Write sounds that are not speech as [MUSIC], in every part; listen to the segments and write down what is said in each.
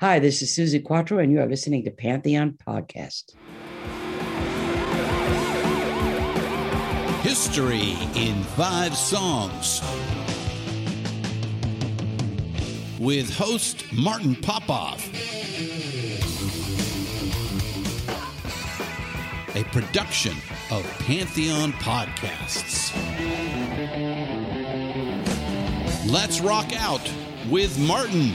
Hi, this is Suzi Quatro, and you are listening to Pantheon Podcast. History in Five Songs with host Martin Popoff. A production of Pantheon Podcasts. Let's rock out with Martin.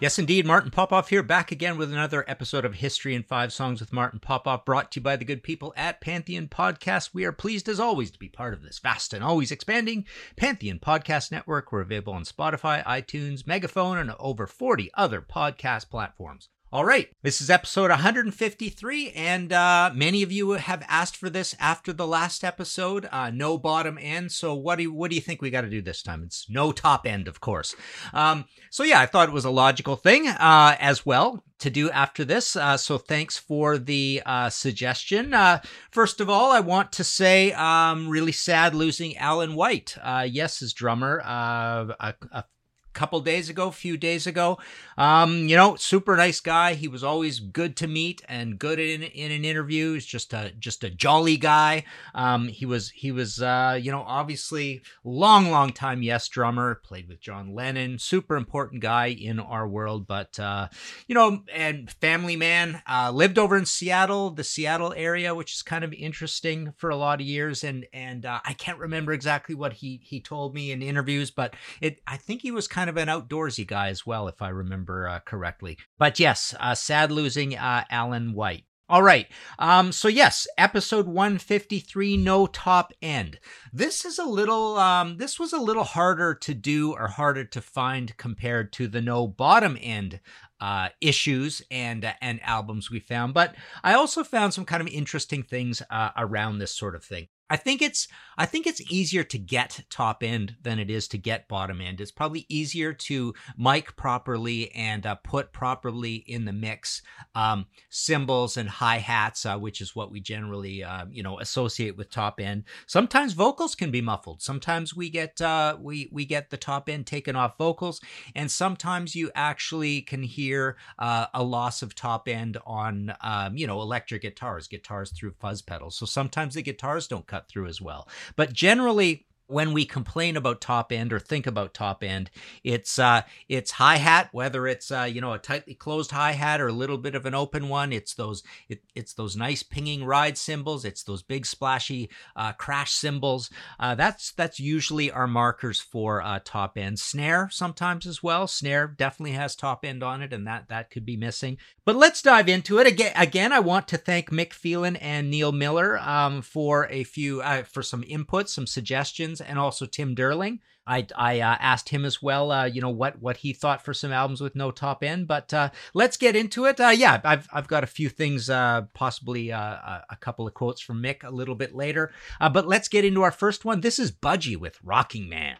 Yes, indeed. Martin Popoff here, back again with another episode of History in Five Songs with Martin Popoff, brought to you by the good people at Pantheon Podcast. We are pleased, as always, to be part of this vast and always expanding Pantheon Podcast Network. We're available on Spotify, iTunes, Megaphone, and over 40 other podcast platforms. All right, this is episode 153, and uh, many of you have asked for this after the last episode. Uh, no bottom end. So what do you, what do you think we got to do this time? It's no top end, of course. Um, so yeah, I thought it was a logical thing uh, as well to do after this. Uh, so thanks for the uh, suggestion. Uh, first of all, I want to say um, really sad losing Alan White. Uh, yes, his drummer. Uh, a, a couple days ago, few days ago. Um, you know, super nice guy. He was always good to meet and good in in an interview. He's just a just a jolly guy. Um, he was he was uh, you know obviously long long time Yes drummer. Played with John Lennon. Super important guy in our world. But uh, you know, and family man. Uh, lived over in Seattle, the Seattle area, which is kind of interesting for a lot of years. And and uh, I can't remember exactly what he he told me in interviews, but it I think he was kind of an outdoorsy guy as well, if I remember uh, correctly. But yes, uh, sad losing uh, Alan White. All right. Um, so yes, episode 153, no top end. This is a little um, this was a little harder to do or harder to find compared to the no bottom end uh, issues and uh, and albums we found. But I also found some kind of interesting things uh, around this sort of thing. I think it's I think it's easier to get top end than it is to get bottom end. It's probably easier to mic properly and uh, put properly in the mix um, cymbals and hi hats, uh, which is what we generally uh, you know associate with top end. Sometimes vocals can be muffled. Sometimes we get uh, we we get the top end taken off vocals, and sometimes you actually can hear uh, a loss of top end on um, you know electric guitars, guitars through fuzz pedals. So sometimes the guitars don't cut cut through as well. But generally, when we complain about top end or think about top end, it's uh, it's hi hat, whether it's uh, you know a tightly closed hi hat or a little bit of an open one. It's those it, it's those nice pinging ride cymbals. It's those big splashy uh, crash cymbals. Uh, that's that's usually our markers for uh, top end. Snare sometimes as well. Snare definitely has top end on it, and that that could be missing. But let's dive into it again. Again, I want to thank Mick Phelan and Neil Miller um, for a few uh, for some input, some suggestions and also Tim Derling. I, I uh, asked him as well, uh, you know, what what he thought for some albums with no top end. But uh, let's get into it. Uh, yeah, I've I've got a few things, uh, possibly uh, a couple of quotes from Mick a little bit later. but let's get into our first one. This is Budgie with Rocking Man.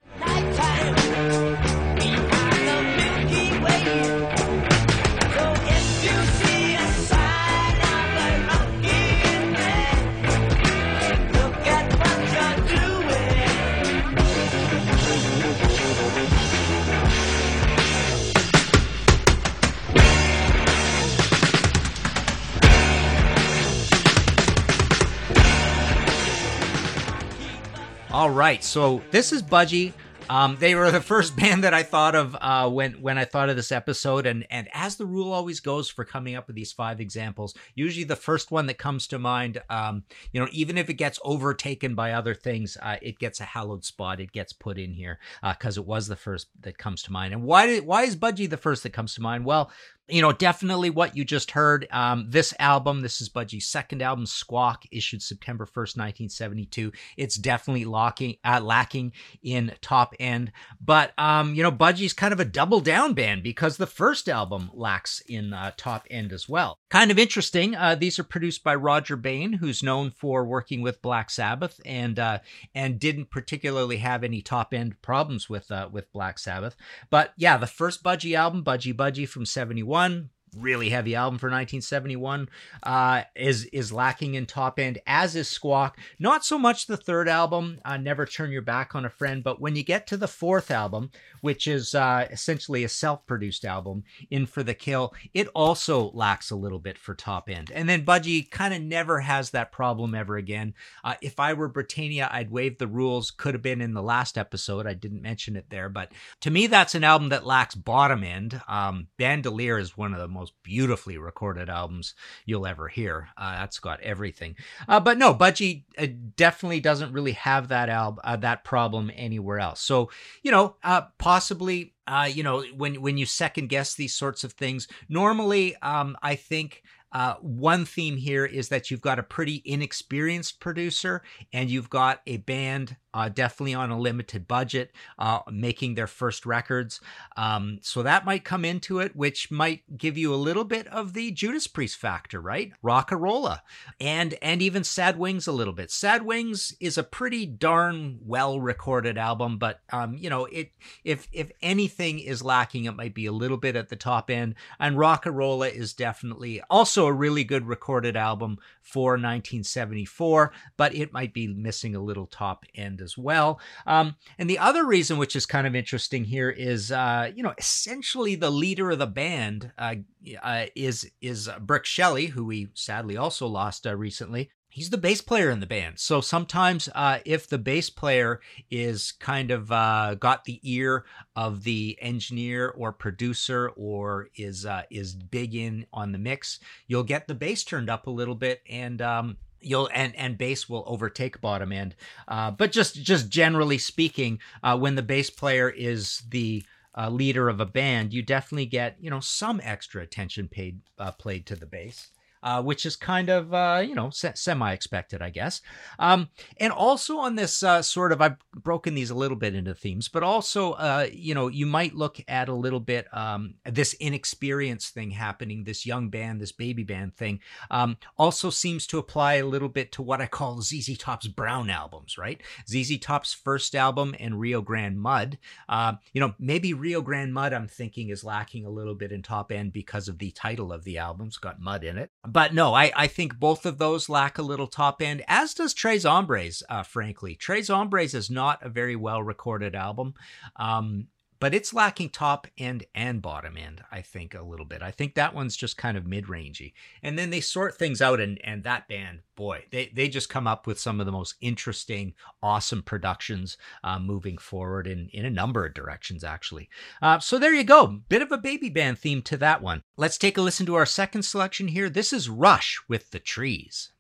All right, so this is Budgie. Um, they were the [LAUGHS] first band that I thought of uh, when when I thought of this episode, and and as the rule always goes for coming up with these five examples, usually the first one that comes to mind, um, you know, even if it gets overtaken by other things, uh, it gets a hallowed spot. It gets put in here because uh, it was the first that comes to mind. And why did why is Budgie the first that comes to mind? Well, you know, definitely what you just heard. Um, this album, this is Budgie's second album, Squawk, issued September 1st, 1972. It's definitely locking, uh, lacking in top end. But, um, you know, Budgie's kind of a double down band because the first album lacks in uh, top end as well. Kind of interesting. Uh, these are produced by Rodger Bain, who's known for working with Black Sabbath and uh, and didn't particularly have any top end problems with uh, with Black Sabbath. But yeah, the first Budgie album, Budgie Budgie from 71, one really heavy album for 1971 uh, is is lacking in top end as is squawk. Not so much the third album uh, never turn your back on a friend but when you get to the fourth album which is uh, essentially a self-produced album in for the kill it also lacks a little bit for top end. And then budgie kind of never has that problem ever again. Uh, if i were britannia i'd waive the rules. Could have been in the last episode. I didn't mention it there. But to me that's an album that lacks bottom end. Um, bandolier is one of the most beautifully recorded albums you'll ever hear. Uh, that's got everything. Uh, but no, Budgie uh, definitely doesn't really have that album, uh, that problem anywhere else. So you know, uh, possibly. Uh, you know, when when you second guess these sorts of things, normally, um, I think uh, one theme here is that you've got a pretty inexperienced producer and you've got a band uh, definitely on a limited budget, uh, making their first records. Um, so that might come into it, which might give you a little bit of the Judas Priest factor, right? Rockarola, and and even Sad Wings a little bit. Sad Wings is a pretty darn well recorded album, but um, you know, it if if anything is lacking, it might be a little bit at the top end. And Rockarola is definitely also a really good recorded album for 1974, but it might be missing a little top end as well. Um, and the other reason, which is kind of interesting here, is uh, you know essentially the leader of the band uh, uh, is is Burke Shelley, who we sadly also lost uh, recently. He's the bass player in the band. So sometimes, uh, if the bass player is kind of uh, got the ear of the engineer or producer, or is is big in on the mix, you'll get the bass turned up a little bit, and um, you'll and and bass will overtake bottom end uh, but just just generally speaking uh, when the bass player is the uh, leader of a band you definitely get you know some extra attention paid uh, played to the bass uh, which is kind of uh, you know se- semi expected, I guess. Um, and also on this uh, sort of, I've broken these a little bit into themes, but also uh, you know you might look at a little bit um, this inexperienced thing happening, this young band, this baby band thing, um, also seems to apply a little bit to what I call ZZ Top's Brown albums, right? ZZ Top's first album and Rio Grande Mud. Uh, you know, maybe Rio Grande Mud, I'm thinking, is lacking a little bit in top end because of the title of the album. It's got mud in it but no, I, I think both of those lack a little top end, as does Tres Hombres, uh, frankly. Tres Hombres is not a very well recorded album. Um, but it's lacking top end and bottom end, I think, a little bit. I think that one's just kind of mid rangey. And then they sort things out, and, and that band, boy, they, they just come up with some of the most interesting, awesome productions uh, moving forward in, in a number of directions, actually. Uh, so there you go. Bit of a baby band theme to that one. Let's take a listen to our second selection here. This is Rush with the Trees.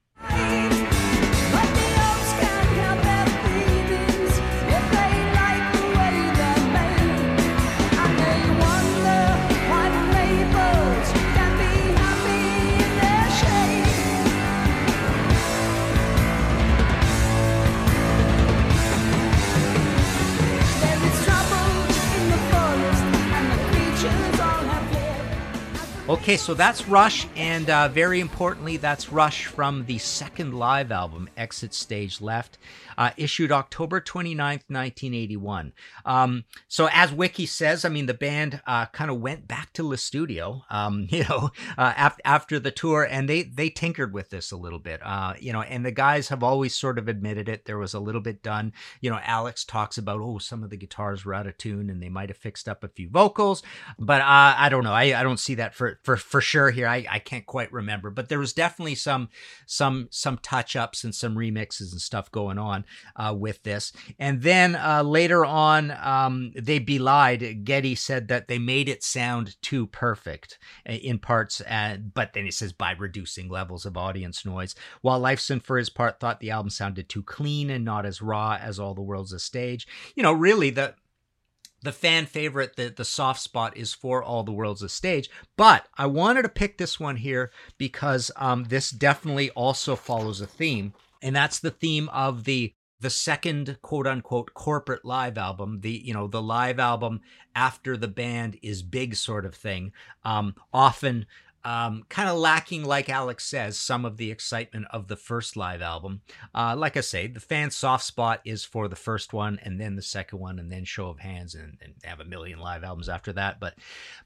Okay, so that's Rush, and uh, very importantly, that's Rush from the second live album, Exit Stage Left uh, issued October 29th, 1981. Um, so as Wiki says, I mean, the band uh, kind of went back to the studio, um, [LAUGHS] you know, uh, after, after the tour, and they they tinkered with this a little bit, uh, you know, and the guys have always sort of admitted it. There was a little bit done. You know, Alex talks about, oh, some of the guitars were out of tune, and they might have fixed up a few vocals, but uh, I don't know. I, I don't see that for for for sure here. I, I can't quite remember, but there was definitely some some some touch ups and some remixes and stuff going on uh, with this. And then uh, later on, um, they belied. Geddy said that they made it sound too perfect uh, in parts, uh, but then he says by reducing levels of audience noise. While Lifeson, for his part, thought the album sounded too clean and not as raw as All the World's a Stage. You know, really, the the fan favorite, the, the soft spot is for All the World's a Stage. But I wanted to pick this one here because um, this definitely also follows a theme. And that's the theme of the the second quote unquote corporate live album, the you know the live album after the band is big sort of thing, um, often um, kind of lacking, like Alex says, some of the excitement of the first live album. Uh, like I say, the fan soft spot is for the first one, and then the second one, and then Show of Hands, and, and have a million live albums after that. But,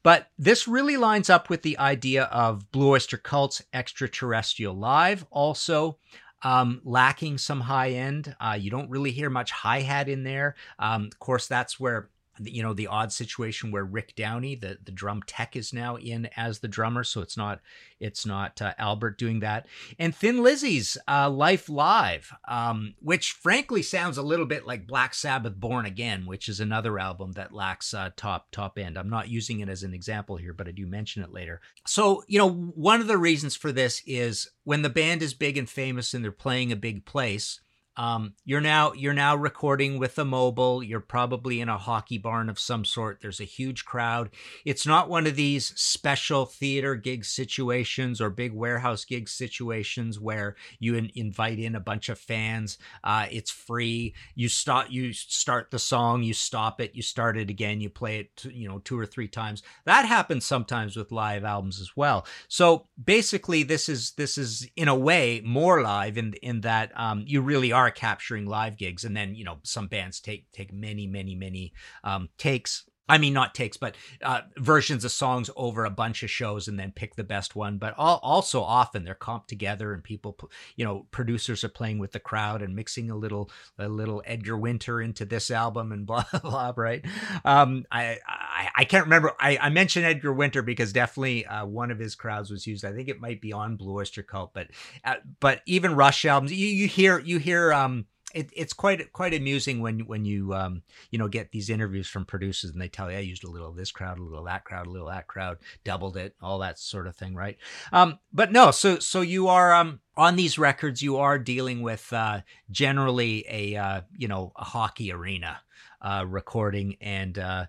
but this really lines up with the idea of Blue Oyster Cult's Extraterrestrial Live. Also, um, lacking some high end. Uh, you don't really hear much hi hat in there. Um, of course, that's where you know the odd situation where Rick Downey, the the drum tech, is now in as the drummer, so it's not it's not uh, Albert doing that. And Thin Lizzy's uh, Life Live, um, which frankly sounds a little bit like Black Sabbath Born Again, which is another album that lacks uh, top top end. I'm not using it as an example here, but I do mention it later. So you know one of the reasons for this is when the band is big and famous and they're playing a big place um, you're now you're now recording with a mobile. You're probably in a hockey barn of some sort. There's a huge crowd. It's not one of these special theater gig situations or big warehouse gig situations where you in, invite in a bunch of fans. Uh, it's free. You start you start the song, you stop it, you start it again, you play it you know two or three times. That happens sometimes with live albums as well. So basically, this is this is in a way more live in in that um, you really are are capturing live gigs, and then you know some bands take take many many many um, takes I mean, not takes, but uh, versions of songs over a bunch of shows and then pick the best one. But all, also often they're comped together and people, you know, producers are playing with the crowd and mixing a little, a little Edgar Winter into this album and [LAUGHS] blah blah, right? Um, I, I, I can't remember. I, I mentioned Edgar Winter because definitely uh, one of his crowds was used. I think it might be on Blue Oyster Cult, but uh, but even Rush albums, you, you hear you hear um it, it's quite quite amusing when when you um, you know get these interviews from producers and they tell you I used a little of this crowd, a little of that crowd, a little of that crowd, doubled it, all that sort of thing, right? Um, but no, so so you are um, on these records, you are dealing with uh, generally a uh, you know a hockey arena. Uh, recording and uh,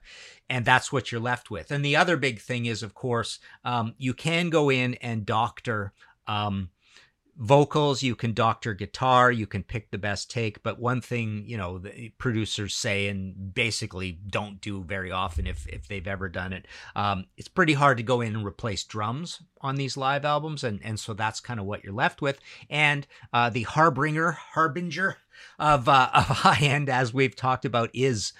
and that's what you're left with. And the other big thing is, of course, um, you can go in and doctor um, vocals you can doctor guitar you can pick the best take but one thing you know the producers say and basically don't do very often if if they've ever done it um, it's pretty hard to go in and replace drums on these live albums and and so that's kind of what you're left with. And uh, the harbinger harbinger of uh, [LAUGHS] of high end as we've talked about is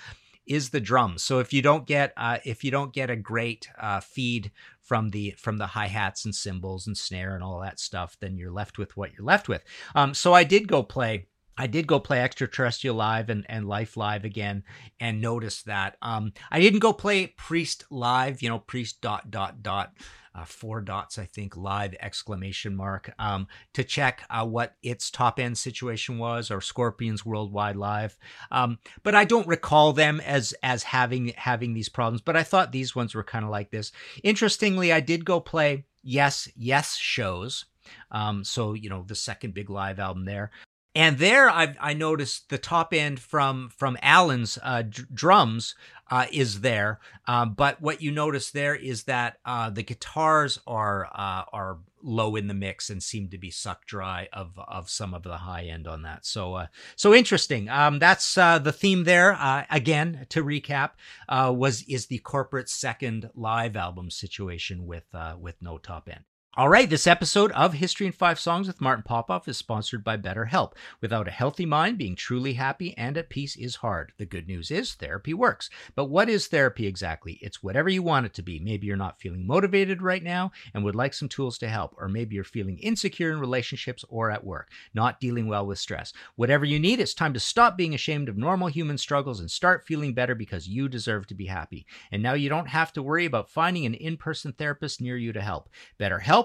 is the drums. So if you don't get uh, if you don't get a great uh, feed from the from the hi hats and cymbals and snare and all that stuff, then you're left with what you're left with. Um, so I did go play. I did go play Extraterrestrial Live and, and Life Live again and notice that. Um, I didn't go play Priest Live, you know, Priest dot dot dot uh, four dots, I think, live exclamation mark um, to check uh, what its top end situation was, or Scorpions Worldwide Live. Um, but I don't recall them as as having having these problems. But I thought these ones were kind of like this. Interestingly, I did go play Yes Yes shows. Um, so you know the second big live album there. And there, I I noticed the top end from from Alan's uh, d- drums uh, is there, um, but what you notice there is that uh, the guitars are uh, are low in the mix and seem to be sucked dry of of some of the high end on that. So uh, so interesting. Um, that's uh, the theme there. Again, to recap, was is the corporate second live album situation with with no top end. All right, this episode of History in Five Songs with Martin Popoff is sponsored by BetterHelp. Without a healthy mind, being truly happy and at peace is hard. The good news is therapy works. But what is therapy exactly? It's whatever you want it to be. Maybe you're not feeling motivated right now and would like some tools to help, or maybe you're feeling insecure in relationships or at work, not dealing well with stress. Whatever you need, it's time to stop being ashamed of normal human struggles and start feeling better because you deserve to be happy. And now you don't have to worry about finding an in person therapist near you to help. BetterHelp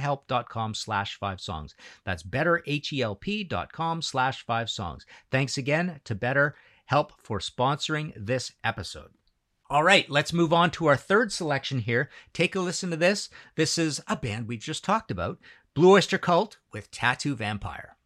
betterhelp.com slash five songs. That's betterhelp.com slash five songs. Thanks again to BetterHelp for sponsoring this episode. All right, let's move on to our third selection here. Take a listen to this. This is a band we've just talked about Blue Oyster Cult with Tattoo Vampire.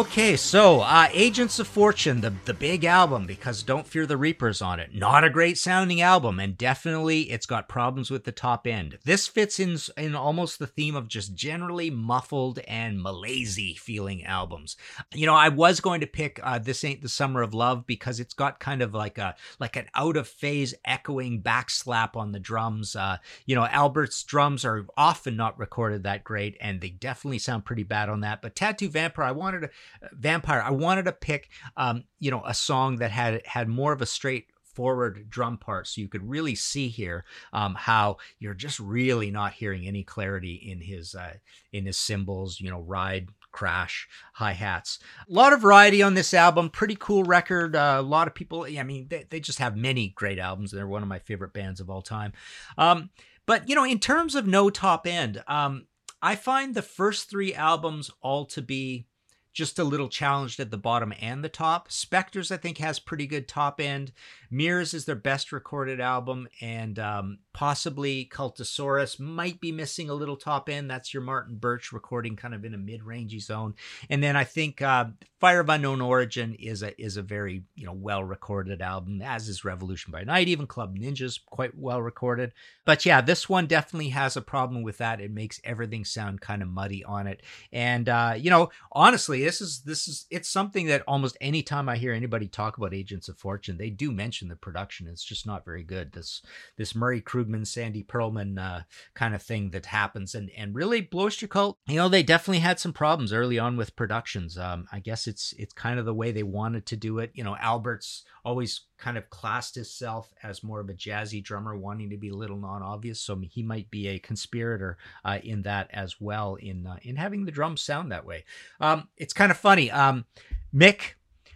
Okay, so uh, Agents of Fortune, the the big album, because Don't Fear the Reapers on it. Not a great sounding album, and definitely it's got problems with the top end. This fits in in almost the theme of just generally muffled and malaisey feeling albums. You know, I was going to pick uh, "This Ain't the Summer of Love" because it's got kind of like a like an out of phase echoing backslap on the drums. Uh, you know, Albert's drums are often not recorded that great, and they definitely sound pretty bad on that. But Tattoo Vampire, I wanted to Vampire, I wanted to pick um, you know a song that had had more of a straight forward drum part so you could really see here um, how you're just really not hearing any clarity in his uh, in his cymbals you know ride crash hi-hats. A lot of variety on this album pretty cool record uh, a lot of people i mean they, they just have many great albums they're one of my favorite bands of all time. Um, but you know in terms of no top end um, i find the first three albums all to be just a little challenged at the bottom and the top. Spectres, I think, has pretty good top end. Mirrors is their best recorded album, and um, possibly Cultosaurus might be missing a little top end. That's your Martin Birch recording, kind of in a mid-rangey zone. And then I think uh, Fire of Unknown Origin is a is a very you know well recorded album, as is Revolution by Night. Even Club Ninja's quite well recorded. But yeah, this one definitely has a problem with that. It makes everything sound kind of muddy on it. And uh, you know, honestly, this is this is it's something that almost any time I hear anybody talk about Agents of Fortune, they do mention the production. It's just not very good. This this Murray Krugman, Sandy Pearlman uh, kind of thing that happens, and and really Blue Oyster Cult, you know, they definitely had some problems early on with productions. Um, I guess it's it's kind of the way they wanted to do it. You know, Albert's always kind of classed himself as more of a jazzy drummer, wanting to be a little non-obvious. So he might be a conspirator uh, in that as well, in uh, in having the drums sound that way. Um, it's kind of funny. Um, Mick,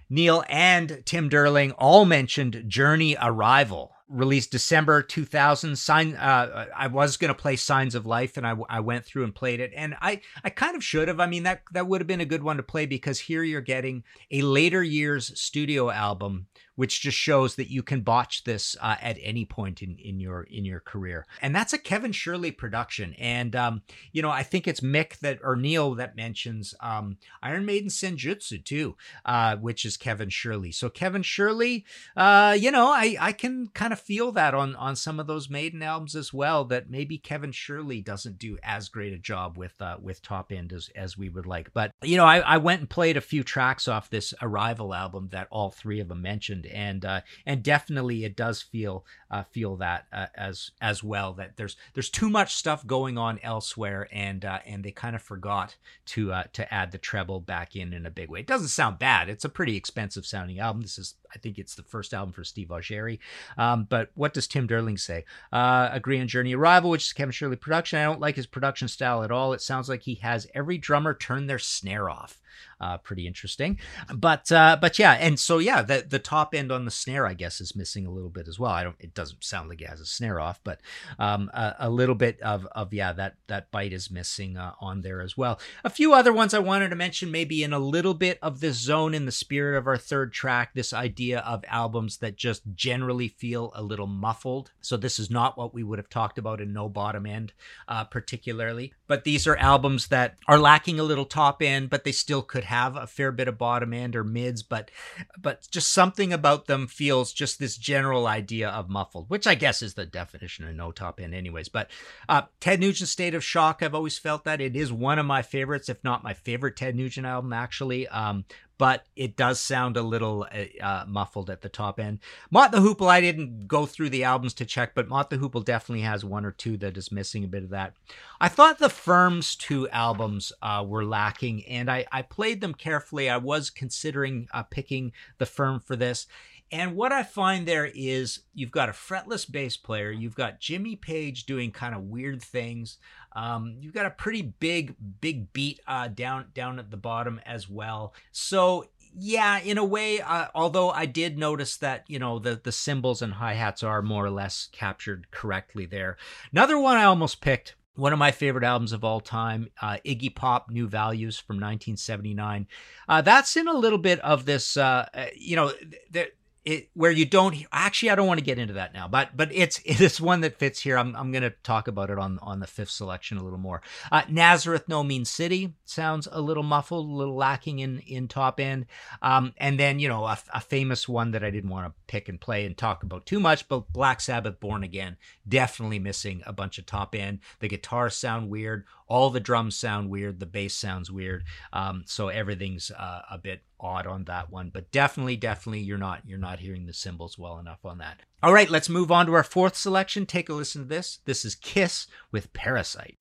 Neil, and Tim Derling all mentioned Journey Arrival. Released December 2000. Sign. Uh, I was gonna play Signs of Life, and I, I went through and played it, and I I kind of should have. I mean that that would have been a good one to play because here you're getting a later years studio album which just shows that you can botch this uh, at any point in, in your in your career. And that's a Kevin Shirley production. And um, you know, I think it's Mick that or Neil that mentions um, Iron Maiden Senjutsu too, uh, which is Kevin Shirley. So Kevin Shirley, uh, you know, I I can kind of feel that on on some of those Maiden albums as well. That maybe Kevin Shirley doesn't do as great a job with uh, with top end as as we would like. But you know, I, I went and played a few tracks off this Arrival album that all three of them mentioned and uh, and definitely it does feel uh, feel that uh, as as well that there's there's too much stuff going on elsewhere and uh, and they kind of forgot to uh, to add the treble back in in a big way. It doesn't sound bad. It's a pretty expensive sounding album. This is I think it's the first album for Steve Augeri. Um, but what does Tim Derling say? Uh, agree on Journey Arrival, which is Kevin Shirley production. I don't like his production style at all. It sounds like he has every drummer turn their snare off. Uh, pretty interesting, but uh, but yeah, and so yeah, the the top end on the snare, I guess, is missing a little bit as well. I don't. It doesn't sound like it has a snare off, but um, a, a little bit of of yeah, that that bite is missing uh, on there as well. A few other ones I wanted to mention, maybe in a little bit of this zone in the spirit of our third track. This idea of albums that just generally feel a little muffled. So this is not what we would have talked about in No Bottom End, uh, particularly. But these are albums that are lacking a little top end, but they still could have a fair bit of bottom end or mids. But but just something about them feels just this general idea of muffled, which I guess is the definition of no top end, anyways. But uh, Ted nugent's State of Shock, I've always felt that it is one of my favorites, if not my favorite Ted Nugent album, actually. Um, but it does sound a little uh, muffled at the top end. Mott the Hoople, I didn't go through the albums to check, but Mott the Hoople definitely has one or two that is missing a bit of that. I thought the Firm's two albums uh, were lacking, and I, I played them carefully. I was considering uh, picking the Firm for this. And what I find there is you've got a fretless bass player, you've got Jimmy Page doing kind of weird things. Um, you've got a pretty big, big beat uh, down down at the bottom as well. So yeah, in a way, uh, although I did notice that you know the the cymbals and hi hats are more or less captured correctly there. Another one I almost picked. One of my favorite albums of all time, uh, Iggy Pop, New Values from 1979. Uh, that's in a little bit of this, uh, uh, you know, th- it where you don't actually I don't want to get into that now, but but it's [LAUGHS] it's one that fits here. I'm I'm going to talk about it on on the fifth selection a little more. Uh, Nazareth No Mean City sounds a little muffled, a little lacking in in top end. Um, and then you know a, a famous one that I didn't want to pick and play and talk about too much, but Black Sabbath Born Again definitely missing a bunch of top end. The guitars sound weird, all the drums sound weird, the bass sounds weird. Um, so everything's uh, a bit odd on that one but definitely definitely you're not you're not hearing the cymbals well enough on that. All right let's move on to our fourth selection. Take a listen to this. This is kiss with parasite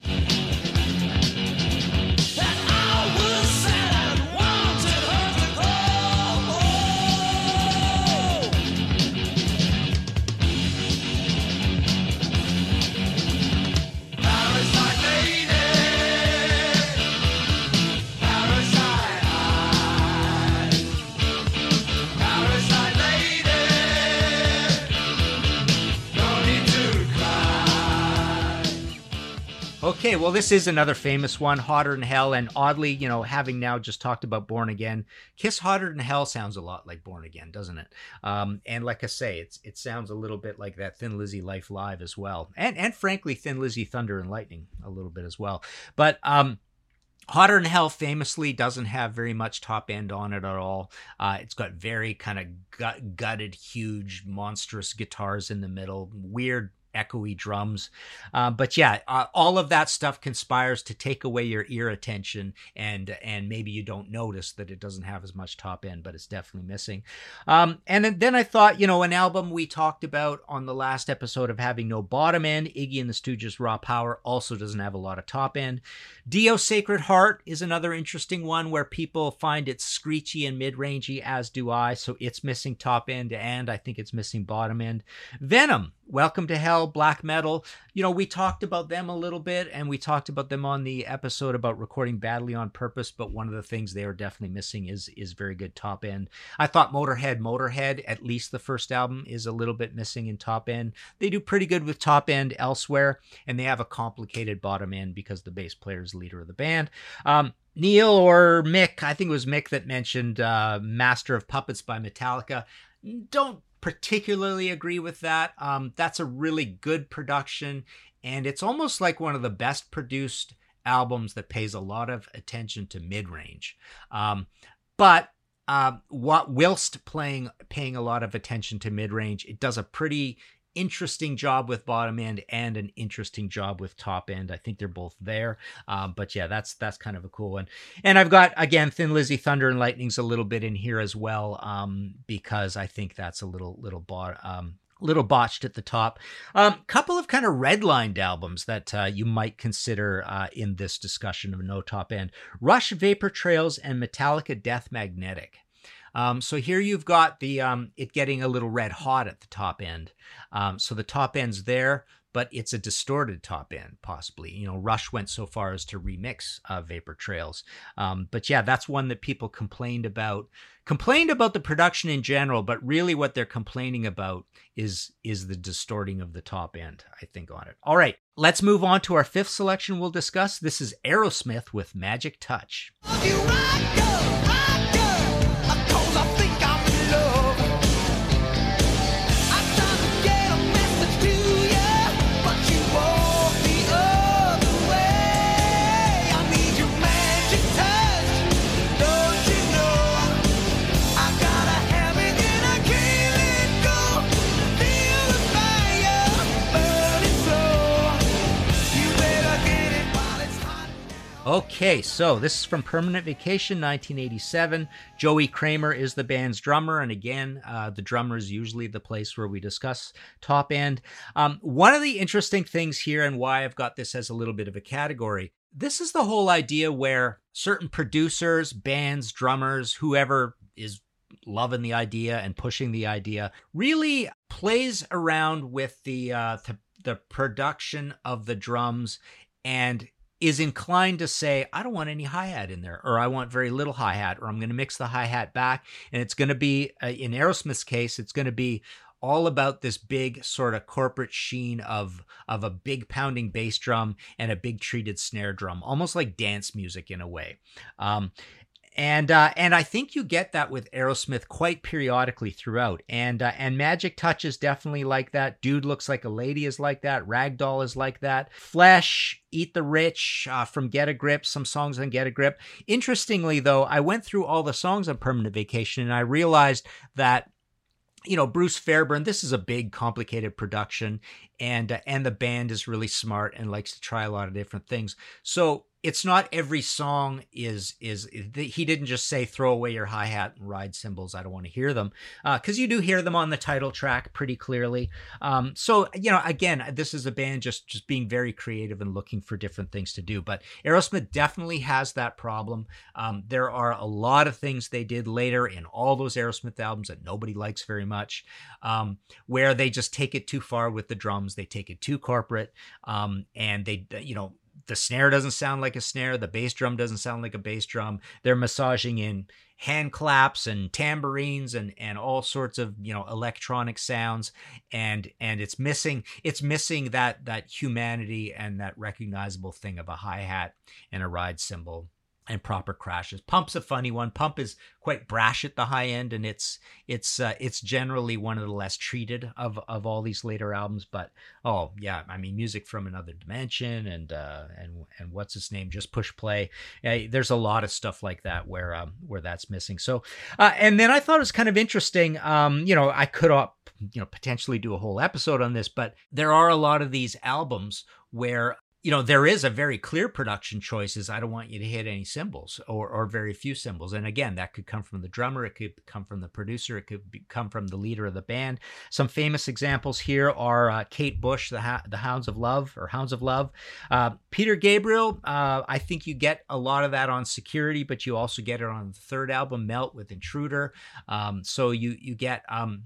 Okay, well, this is another famous one, Hotter Than Hell. And oddly, you know, having now just talked about Born Again, Kiss Hotter Than Hell sounds a lot like Born Again, doesn't it? Um, and like I say, it's it sounds a little bit like that Thin Lizzy Life Live as well. And, and frankly, Thin Lizzy Thunder and Lightning a little bit as well. But, um, Hotter Than Hell famously doesn't have very much top end on it at all. Uh, it's got very kind of gut, gutted, huge, monstrous guitars in the middle, weird echoey drums. Uh, but yeah, uh, all of that stuff conspires to take away your ear attention, and and maybe you don't notice that it doesn't have as much top end, but it's definitely missing. Um, and then, I thought, you know, an album we talked about on the last episode of having no bottom end, Iggy and the Stooges' Raw Power also doesn't have a lot of top end. Dio Sacred Heart is another interesting one where people find it screechy and mid rangey, as do I. So it's missing top end, and I think it's missing bottom end. Venom Welcome to Hell, Black Metal. You know, we talked about them a little bit and we talked about them on the episode about recording badly on purpose, but one of the things they are definitely missing is is very good top end. I thought Motorhead, Motorhead, at least the first album is a little bit missing in top end. They do pretty good with top end elsewhere and they have a complicated bottom end because the bass player is leader of the band. Um, Neil or Mick, I think it was Mick that mentioned uh, Master of Puppets by Metallica. Don't particularly agree with that. Um, that's a really good production, and it's almost like one of the best produced albums that pays a lot of attention to mid range. Um, but uh, what whilst playing paying a lot of attention to mid range, it does a pretty interesting job with bottom end and an interesting job with top end. I think they're both there. Um, but yeah, that's that's kind of a cool one. And I've got again Thin Lizzy Thunder and Lightning's a little bit in here as well um, because I think that's a little little bot um, little botched at the top. Um, couple of kind of redlined albums that uh, you might consider uh, in this discussion of no top end: Rush Vapor Trails and Metallica Death Magnetic. Um, so here you've got the um, it getting a little red hot at the top end. Um, so the top end's there, but it's a distorted top end, possibly. You know, Rush went so far as to remix uh, Vapor Trails. Um, but yeah, that's one that people complained about. Complained about the production in general, but really what they're complaining about is is the distorting of the top end. I think on it. All right, let's move on to our fifth selection. We'll discuss. This is Aerosmith with Magic Touch. Okay, so this is from Permanent Vacation, 1987. Joey Kramer is the band's drummer, and again, uh, the drummer is usually the place where we discuss top end. Um, one of the interesting things here, and why I've got this as a little bit of a category, this is the whole idea where certain producers, bands, drummers, whoever is loving the idea and pushing the idea, really plays around with the uh, the, the production of the drums and is inclined to say, I don't want any hi hat in there, or I want very little hi hat, or I'm going to mix the hi hat back. And it's going to be, uh, in Aerosmith's case, it's going to be all about this big sort of corporate sheen of of a big pounding bass drum and a big treated snare drum, almost like dance music in a way. Um, and uh, and I think you get that with Aerosmith quite periodically throughout. And uh, and Magic Touch is definitely like that. Dude looks like a lady is like that. Ragdoll is like that. Flesh, Eat the Rich uh, from Get a Grip. Some songs on Get a Grip. Interestingly, though, I went through all the songs on Permanent Vacation, and I realized that you know Bruce Fairbairn this is a big complicated production and uh, and the band is really smart and likes to try a lot of different things so it's not every song is is he didn't just say throw away your hi-hat and ride cymbals i don't want to hear them because uh, you do hear them on the title track pretty clearly. Um, so you know again this is a band just just being very creative and looking for different things to do but aerosmith definitely has that problem. Um, there are a lot of things they did later in all those aerosmith albums that nobody likes very much um, where they just take it too far with the drums they take it too corporate um, and they you know the snare doesn't sound like a snare the bass drum doesn't sound like a bass drum. They're massaging in hand claps and tambourines and and all sorts of you know electronic sounds. And and it's missing it's missing that that humanity and that recognizable thing of a hi-hat and a ride cymbal and proper crashes. Pump's a funny one. Pump is quite brash at the high end, and it's it's uh, it's generally one of the less treated of of all these later albums. But oh yeah, I mean, music from another dimension, and uh, and and what's its name? Just push play. There's a lot of stuff like that where um, where that's missing. So, uh, and then I thought it was kind of interesting. Um, you know, I could you know potentially do a whole episode on this, but there are a lot of these albums where you know there is a very clear production choice is i don't want you to hit any cymbals or, or very few cymbals and again that could come from the drummer it could come from the producer it could be, come from the leader of the band. Some famous examples here are uh, kate bush the, ha- the hounds of love or hounds of love. Uh, peter gabriel uh, i think you get a lot of that on security but you also get it on the third album melt with intruder. Um, so you you get um,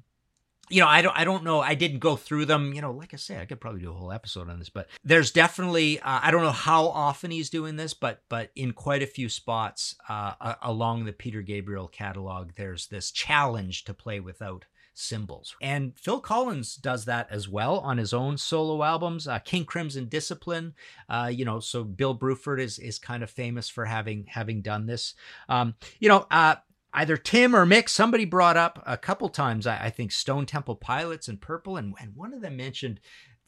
you know, I don't, I don't know. I didn't go through them. You know, like I say, I could probably do a whole episode on this, but there's definitely, uh, I don't know how often he's doing this, but, but in quite a few spots uh, along the Peter Gabriel catalog, there's this challenge to play without cymbals. And Phil Collins does that as well on his own solo albums. Uh, King Crimson Discipline, uh, you know, so Bill Bruford is is kind of famous for having having done this. Um, you know, uh, either Tim or Mick, somebody brought up a couple times, I, I, think, Stone Temple Pilots and Purple, and, and one of them mentioned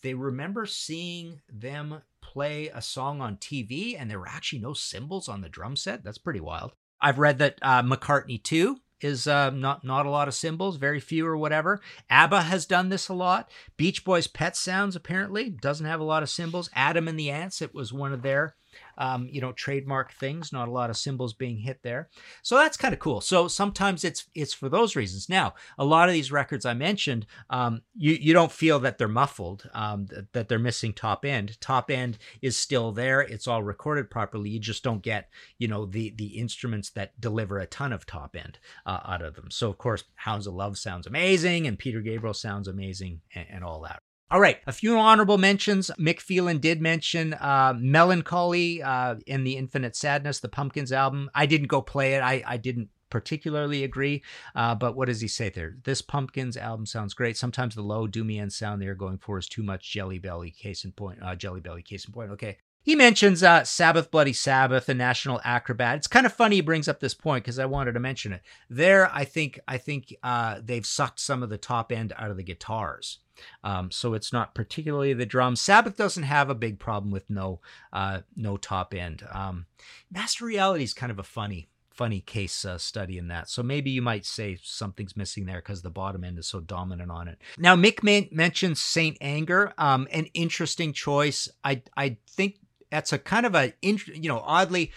they remember seeing them play a song on TV and there were actually no cymbals on the drum set. That's pretty wild. I've read that uh, McCartney too is uh, not not a lot of cymbals, very few or whatever. ABBA has done this a lot. Beach Boys' Pet Sounds apparently doesn't have a lot of cymbals. Adam and the Ants, it was one of their um, you know, trademark things. Not a lot of symbols being hit there, so that's kind of cool. So sometimes it's it's for those reasons. Now, a lot of these records I mentioned, um, you you don't feel that they're muffled, um, that, that they're missing top end. Top end is still there. It's all recorded properly. You just don't get you know the the instruments that deliver a ton of top end uh, out of them. So of course, Hounds of Love sounds amazing, and Peter Gabriel sounds amazing, and, and all that. All right, a few honorable mentions. Mick Phelan did mention uh, Melancholy uh, in the Infinite Sadness, the Pumpkins album. I didn't go play it. I, I didn't particularly agree, uh, but what does he say there? This Pumpkins album sounds great. Sometimes the low doomy end sound they are going for is too much Jelly Belly. Case in point, uh, Jelly Belly. Case in point. Okay, he mentions uh, Sabbath Bloody Sabbath, the National Acrobat. It's kind of funny he brings up this point because I wanted to mention it. There, I think I think uh, they've sucked some of the top end out of the guitars. Um, so it's not particularly the drums. Sabbath doesn't have a big problem with no uh, no top end. Um, Master Reality is kind of a funny funny case uh, study in that. So maybe you might say something's missing there because the bottom end is so dominant on it. Now Mick man- mentions Saint Anger, um, an interesting choice. I I think that's a kind of a you know oddly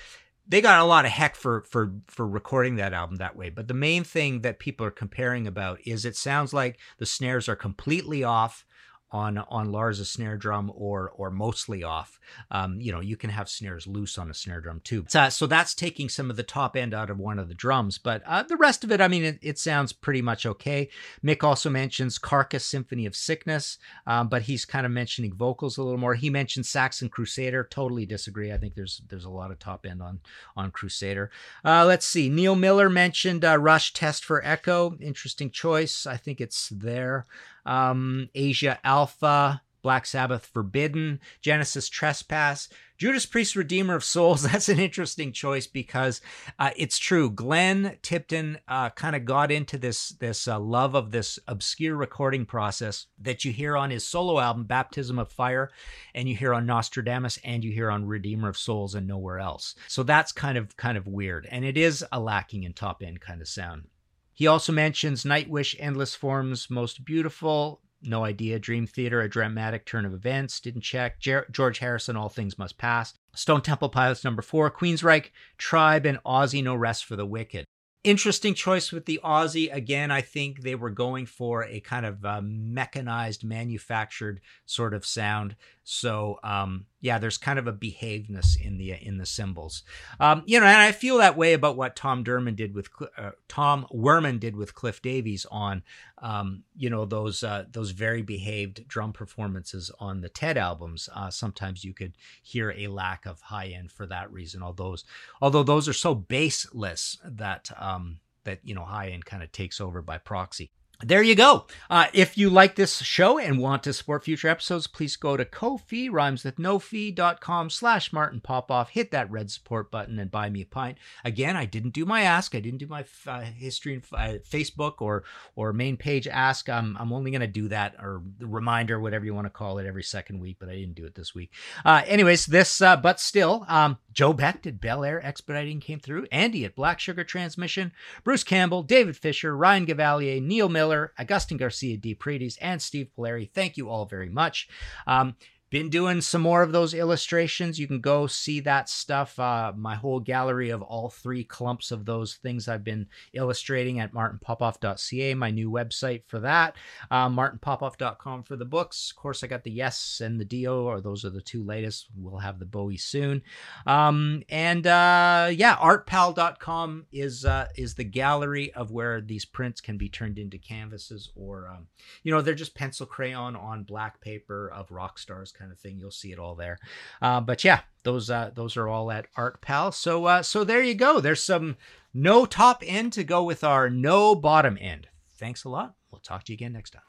they got a lot of heck for for for recording that album that way. But the main thing that people are comparing about is it sounds like the snares are completely off on on Lars's snare drum or or mostly off. Um, you know, you can have snares loose on a snare drum too. So, so that's taking some of the top end out of one of the drums, but uh, the rest of it, I mean, it, it, sounds pretty much okay. Mick also mentions Carcass Symphony of Sickness, um, but he's kind of mentioning vocals a little more. He mentioned Saxon Crusader. Totally disagree. I think there's there's a lot of top end on on Crusader. Uh, let's see. Neil Miller mentioned uh, Rush Test for Echo. Interesting choice. I think it's there um, Asia Alpha, Black Sabbath Forbidden, Genesis Trespass, Judas Priest Redeemer of Souls. [LAUGHS] That's an interesting choice because uh, it's true. Glenn Tipton uh, kind of got into this this uh, love of this obscure recording process that you hear on his solo album Baptism of Fire, and you hear on Nostradamus, and you hear on Redeemer of Souls, and nowhere else. So that's kind of kind of weird, and it is a lacking in top end kind of sound. He also mentions Nightwish, Endless Forms, Most Beautiful, no idea. Dream Theater, A Dramatic Turn of Events, didn't check. Jer- George Harrison, All Things Must Pass. Stone Temple Pilots number four, Queensryche, Tribe, and Ozzy, No Rest for the Wicked. Interesting choice with the Ozzy. Again, I think they were going for a kind of uh, mechanized, manufactured sort of sound. So um, yeah, there's kind of a behavedness in the in the cymbals. Um, you know, and I feel that way about what Tom Derman did with uh, Tom Werman did with Cliff Davies on um, you know those uh, those very behaved drum performances on the Ted albums. Uh, sometimes you could hear a lack of high end for that reason. Although those although those are so bassless that um, that you know high end kind of takes over by proxy there you go. Uh, if you like this show and want to support future episodes, please go to Ko-fi, rhymes with no fee.com slash Martin Popoff. Hit that red support button and buy me a pint. Again, I didn't do my ask. I didn't do my uh, history uh, Facebook or or main page ask. I'm, I'm only going to do that or reminder, whatever you want to call it, every second week, but I didn't do it this week. Uh, anyways, this, uh, but still, um, Joe Beck did Bel Air Expediting came through. Andy at Black Sugar Transmission. Bruce Campbell, David Fisher, Ryan Gavalier, Neil Miller, Miller, Augustin Garcia D. Paredes, and Steve Polari. Thank you all very much. Um, been doing some more of those illustrations. You can go see that stuff. Uh, my whole gallery of all three clumps of those things I've been illustrating at martinpopoff.ca, my new website for that. Uh, martinpopoff.com for the books. Of course, I got the Yes and the Dio, or those are the two latest. We'll have the Bowie soon. Um, and uh, yeah, artpal.com is uh, is the gallery of where these prints can be turned into canvases, or um, you know, they're just pencil crayon on black paper of rock stars kind of thing. You'll see it all there. Uh, but yeah, those uh, those are all at Art Pal. So uh, so there you go. There's some no top end to go with our no bottom end. Thanks a lot. We'll talk to you again next time.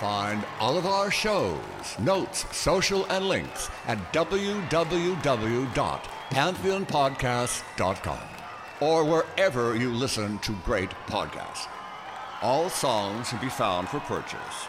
Find all of our shows, notes, social, and links at www.pantheonpodcast.com or wherever you listen to great podcasts. All songs can be found for purchase